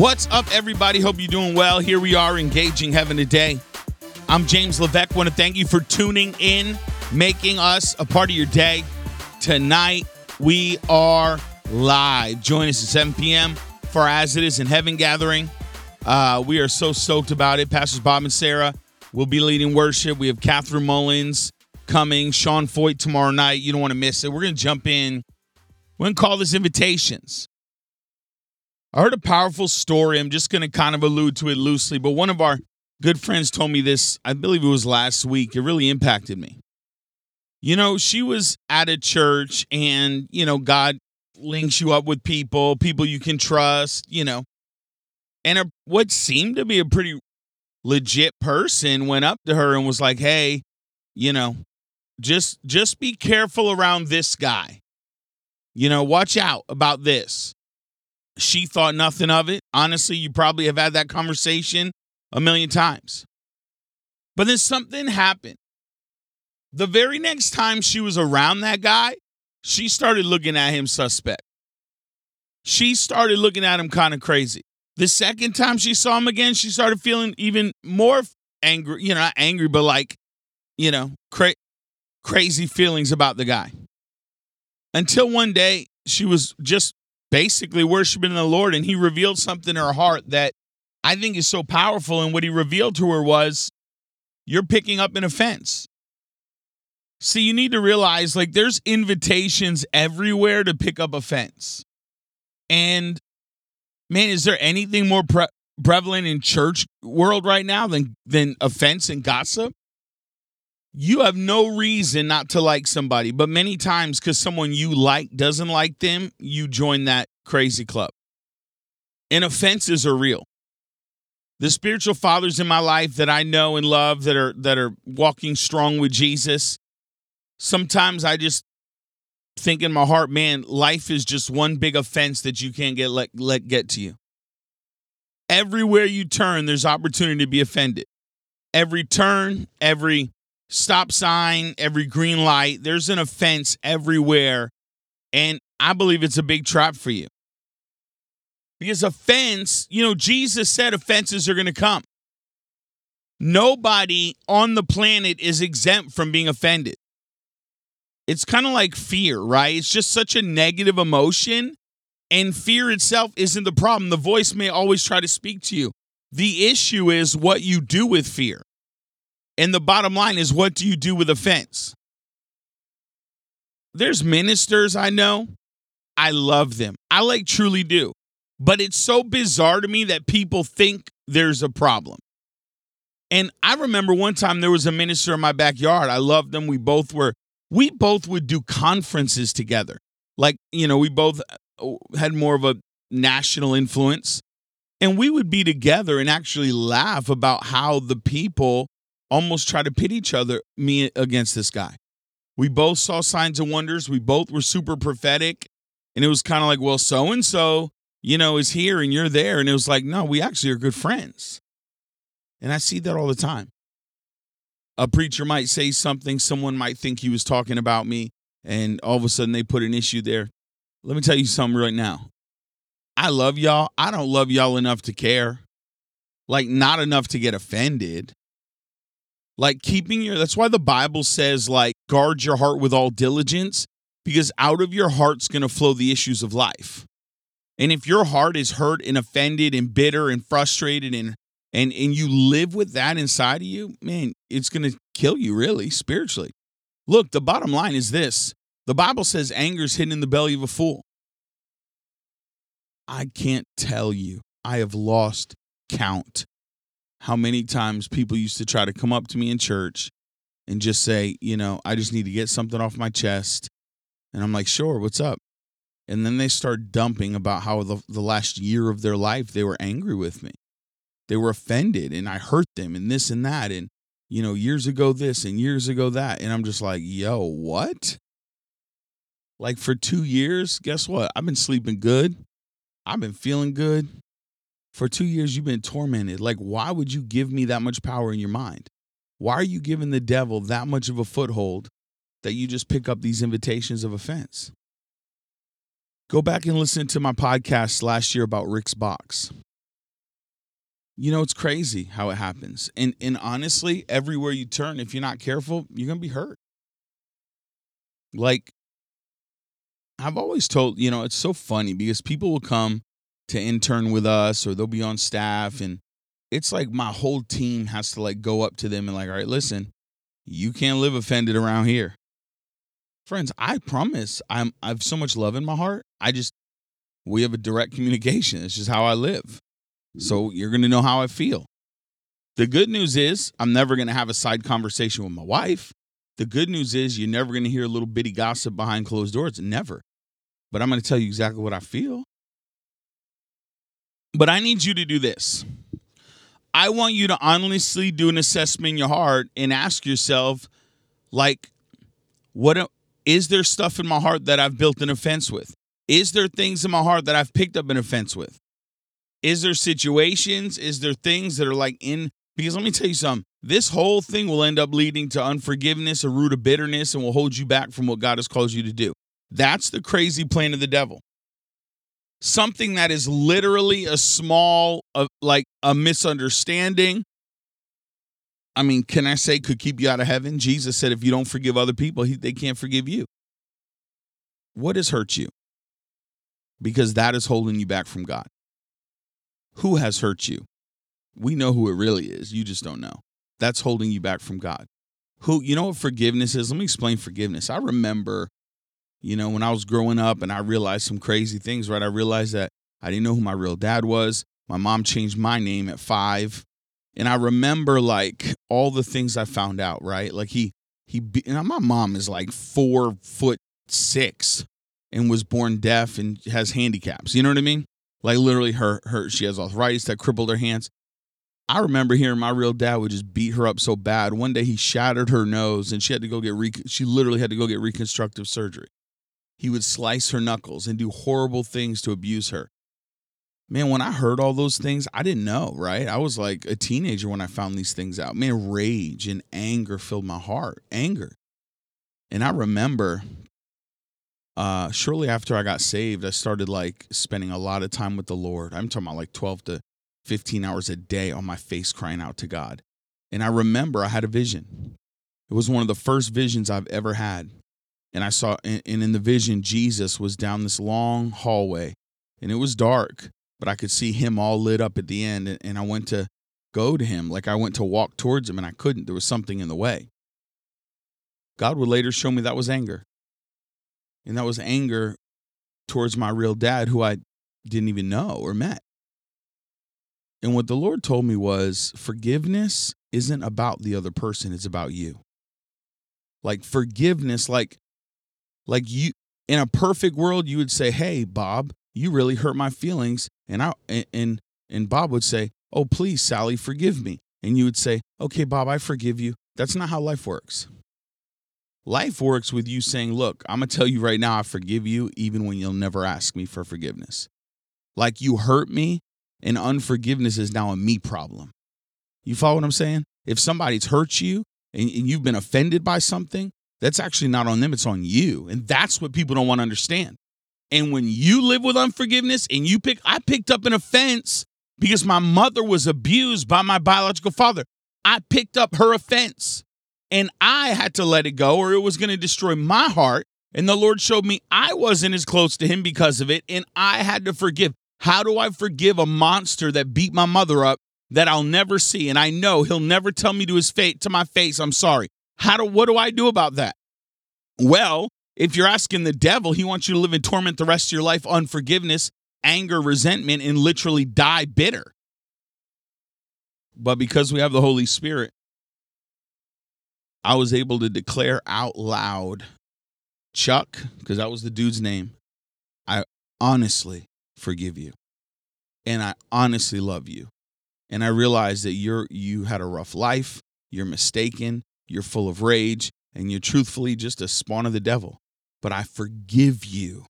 What's up, everybody? Hope you're doing well. Here we are, engaging heaven today. I'm James Levesque. Want to thank you for tuning in, making us a part of your day. Tonight, we are live. Join us at 7 p.m. for As It Is in Heaven gathering. Uh, we are so stoked about it. Pastors Bob and Sarah will be leading worship. We have Catherine Mullins coming, Sean Feucht tomorrow night. You don't want to miss it. We're going to jump in. We're going to call this invitations. I heard a powerful story. I'm just going to kind of allude to it loosely, but one of our good friends told me this, I believe it was last week. It really impacted me. You know, she was at a church and, you know, God links you up with people, people you can trust, you know. And a, what seemed to be a pretty legit person went up to her and was like, "Hey, you know, just just be careful around this guy. You know, watch out about this." She thought nothing of it. Honestly, you probably have had that conversation a million times. But then something happened. The very next time she was around that guy, she started looking at him suspect. She started looking at him kind of crazy. The second time she saw him again, she started feeling even more angry, you know, not angry, but like, you know, cra- crazy feelings about the guy. Until one day, she was just basically worshiping the Lord and he revealed something in her heart that I think is so powerful. And what he revealed to her was, You're picking up an offense. See, you need to realize like there's invitations everywhere to pick up offense. And man, is there anything more pre- prevalent in church world right now than than offense and gossip? You have no reason not to like somebody, but many times because someone you like doesn't like them, you join that crazy club. And offenses are real. The spiritual fathers in my life that I know and love that are that are walking strong with Jesus, sometimes I just think in my heart, man, life is just one big offense that you can't get let, let get to you. Everywhere you turn, there's opportunity to be offended. Every turn, every stop sign, every green light, there's an offense everywhere. And I believe it's a big trap for you. Because offense, you know, Jesus said offenses are going to come. Nobody on the planet is exempt from being offended it's kind of like fear, right? It's just such a negative emotion. And fear itself isn't the problem. The voice may always try to speak to you. The issue is what you do with fear. And the bottom line is what do you do with offense? There's ministers I know. I love them. I like truly do. But it's so bizarre to me that people think there's a problem. And I remember one time there was a minister in my backyard. I loved them. We both were we both would do conferences together. Like, you know, we both uh, had more of a national influence. And we would be together and actually laugh about how the people almost try to pit each other, me against this guy. We both saw signs and wonders. We both were super prophetic. And it was kind of like, well, so and so, you know, is here and you're there. And it was like, no, we actually are good friends. And I see that all the time a preacher might say something, someone might think he was talking about me, and all of a sudden they put an issue there. Let me tell you something right now. I love y'all. I don't love y'all enough to care. Like, not enough to get offended. Like, keeping your, that's why the Bible says, like, guard your heart with all diligence, because out of your heart's going to flow the issues of life. And if your heart is hurt and offended and bitter and frustrated and and and you live with that inside of you, man, it's going to kill you really spiritually. Look, the bottom line is this. The Bible says anger is hidden in the belly of a fool. I can't tell you. I have lost count how many times people used to try to come up to me in church and just say, you know, I just need to get something off my chest. And I'm like, sure, what's up? And then they start dumping about how the, the last year of their life they were angry with me. They were offended and I hurt them and this and that and you know years ago this and years ago that. And I'm just like yo what? Like for 2 years guess what? I've been sleeping good. I've been feeling good for 2 years you've been tormented like why would you give me that much power in your mind why are you giving the devil that much of a foothold that you just pick up these invitations of offense go back and listen to my podcast last year about Rick's box you know, it's crazy how it happens. And and honestly, everywhere you turn, if you're not careful, you're gonna be hurt. Like I've always told, you know, it's so funny because people will come to intern with us or they'll be on staff and it's like my whole team has to like go up to them and like, all right, listen, you can't live offended around here. Friends, I promise I'm I have so much love in my heart. I just we have a direct communication. It's just how I live. So mm-hmm. you're gonna know how I feel. The good news is I'm never gonna have a side conversation with my wife. The good news is you're never gonna hear a little bitty gossip behind closed doors. Never. But I'm gonna tell you exactly what I feel. But I need you to do this. I want you to honestly do an assessment in your heart and ask yourself, like, what is there stuff in my heart that I've built an offense with? Is there things in my heart that I've picked up an offense with? Is there situations? Is there things that are like in? Because let me tell you something. This whole thing will end up leading to unforgiveness, a root of bitterness, and will hold you back from what God has called you to do. That's the crazy plan of the devil something that is literally a small uh, like a misunderstanding. I mean can i say could keep you out of heaven? Jesus said if you don't forgive other people he, they can't forgive you. What has hurt you? Because that is holding you back from god. Who has hurt you? We know who it really is. You just don't know. That's holding you back from god. Who you know what forgiveness is? Let me explain forgiveness. I remember you know, when I was growing up and I realized some crazy things, right? I realized that I didn't know who my real dad was. My mom changed my name at five. And I remember like all the things I found out, right? Like he, he, know, my mom is like four foot six and was born deaf and has handicaps. You know what I mean? Like literally her, her, she has arthritis that crippled her hands. I remember hearing my real dad would just beat her up so bad. One day he shattered her nose and she had to go get, re- she literally had to go get reconstructive surgery he would slice her knuckles and do horrible things to abuse her. Man, when I heard all those things, I didn't know, right? I was like a teenager when I found these things out. Man, rage and anger filled my heart. Anger. And I remember uh shortly after I got saved, I started like spending a lot of time with the Lord. I'm talking about like 12 to 15 hours a day on my face crying out to God. And I remember I had a vision. It was one of the first visions I've ever had and I saw, and in the vision, Jesus was down this long hallway, and it was dark, but I could see him all lit up at the end. And I went to go to him, like I went to walk towards him, and I couldn't. There was something in the way. God would later show me that was anger. And that was anger towards my real dad, who I didn't even know or met. And what the Lord told me was forgiveness isn't about the other person, it's about you. Like forgiveness, like like you in a perfect world, you would say, "Hey, Bob, you really hurt my feelings," and I and and Bob would say, "Oh, please, Sally, forgive me," and you would say, "Okay, Bob, I forgive you." That's not how life works. Life works with you saying, "Look, I'm gonna tell you right now, I forgive you, even when you'll never ask me for forgiveness." Like you hurt me, and unforgiveness is now a me problem. You follow what I'm saying? If somebody's hurt you and, and you've been offended by something, that's actually not on them, it's on you. And that's what people don't want to understand. And when you live with unforgiveness and you pick, I picked up an offense because my mother was abused by my biological father. I picked up her offense and I had to let it go or it was going to destroy my heart. And the Lord showed me I wasn't as close to him because of it and I had to forgive. How do I forgive a monster that beat my mother up that I'll never see? And I know he'll never tell me to his fate to my face, I'm sorry. How do what do I do about that? Well, if you're asking the devil, he wants you to live in torment the rest of your life, unforgiveness, anger, resentment, and literally die bitter. But because we have the Holy Spirit, I was able to declare out loud, Chuck, because that was the dude's name, I honestly forgive you. And I honestly love you. And I realize that you're you had a rough life, you're mistaken, you're full of rage, and you're truthfully just a spawn of the devil. But I forgive you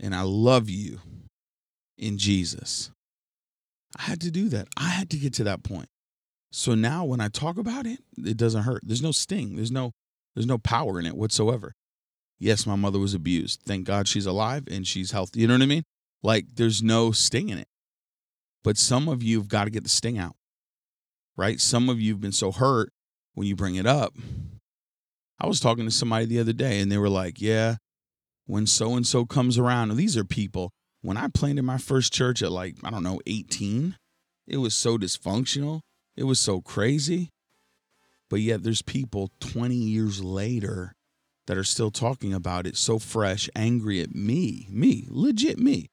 and I love you in Jesus. I had to do that. I had to get to that point. So now when I talk about it, it doesn't hurt. There's no sting. There's no there's no power in it whatsoever. Yes, my mother was abused. Thank God she's alive and she's healthy. You know what I mean? Like there's no sting in it. But some of you have got to get the sting out, right? Some of you have been so hurt when you bring it up. I was talking to somebody the other day and they were like, yeah, when so and so comes around, and these are people, when I planted my first church at like, I don't know, 18, it was so dysfunctional. It was so crazy. But yet there's people 20 years later that are still talking about it so fresh, angry at me, me, legit me.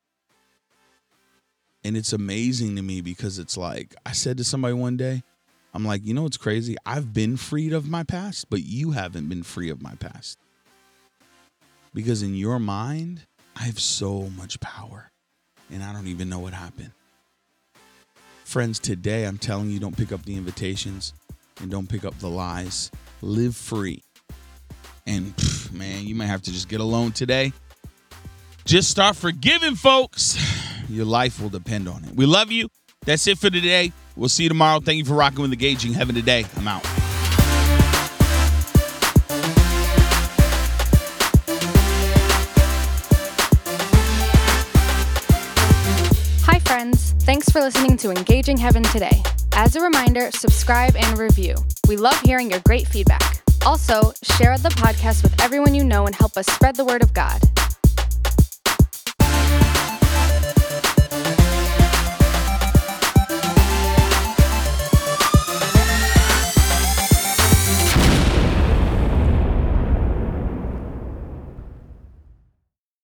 And it's amazing to me because it's like, I said to somebody one day, I'm like, you know what's crazy? I've been freed of my past, but you haven't been free of my past. Because in your mind, I have so much power and I don't even know what happened. Friends, today I'm telling you don't pick up the invitations and don't pick up the lies. Live free. And pff, man, you might have to just get alone today. Just start forgiving folks. Your life will depend on it. We love you. That's it for today. We'll see you tomorrow. Thank you for rocking with Engaging Heaven today. I'm out. Hi, friends. Thanks for listening to Engaging Heaven today. As a reminder, subscribe and review. We love hearing your great feedback. Also, share the podcast with everyone you know and help us spread the word of God.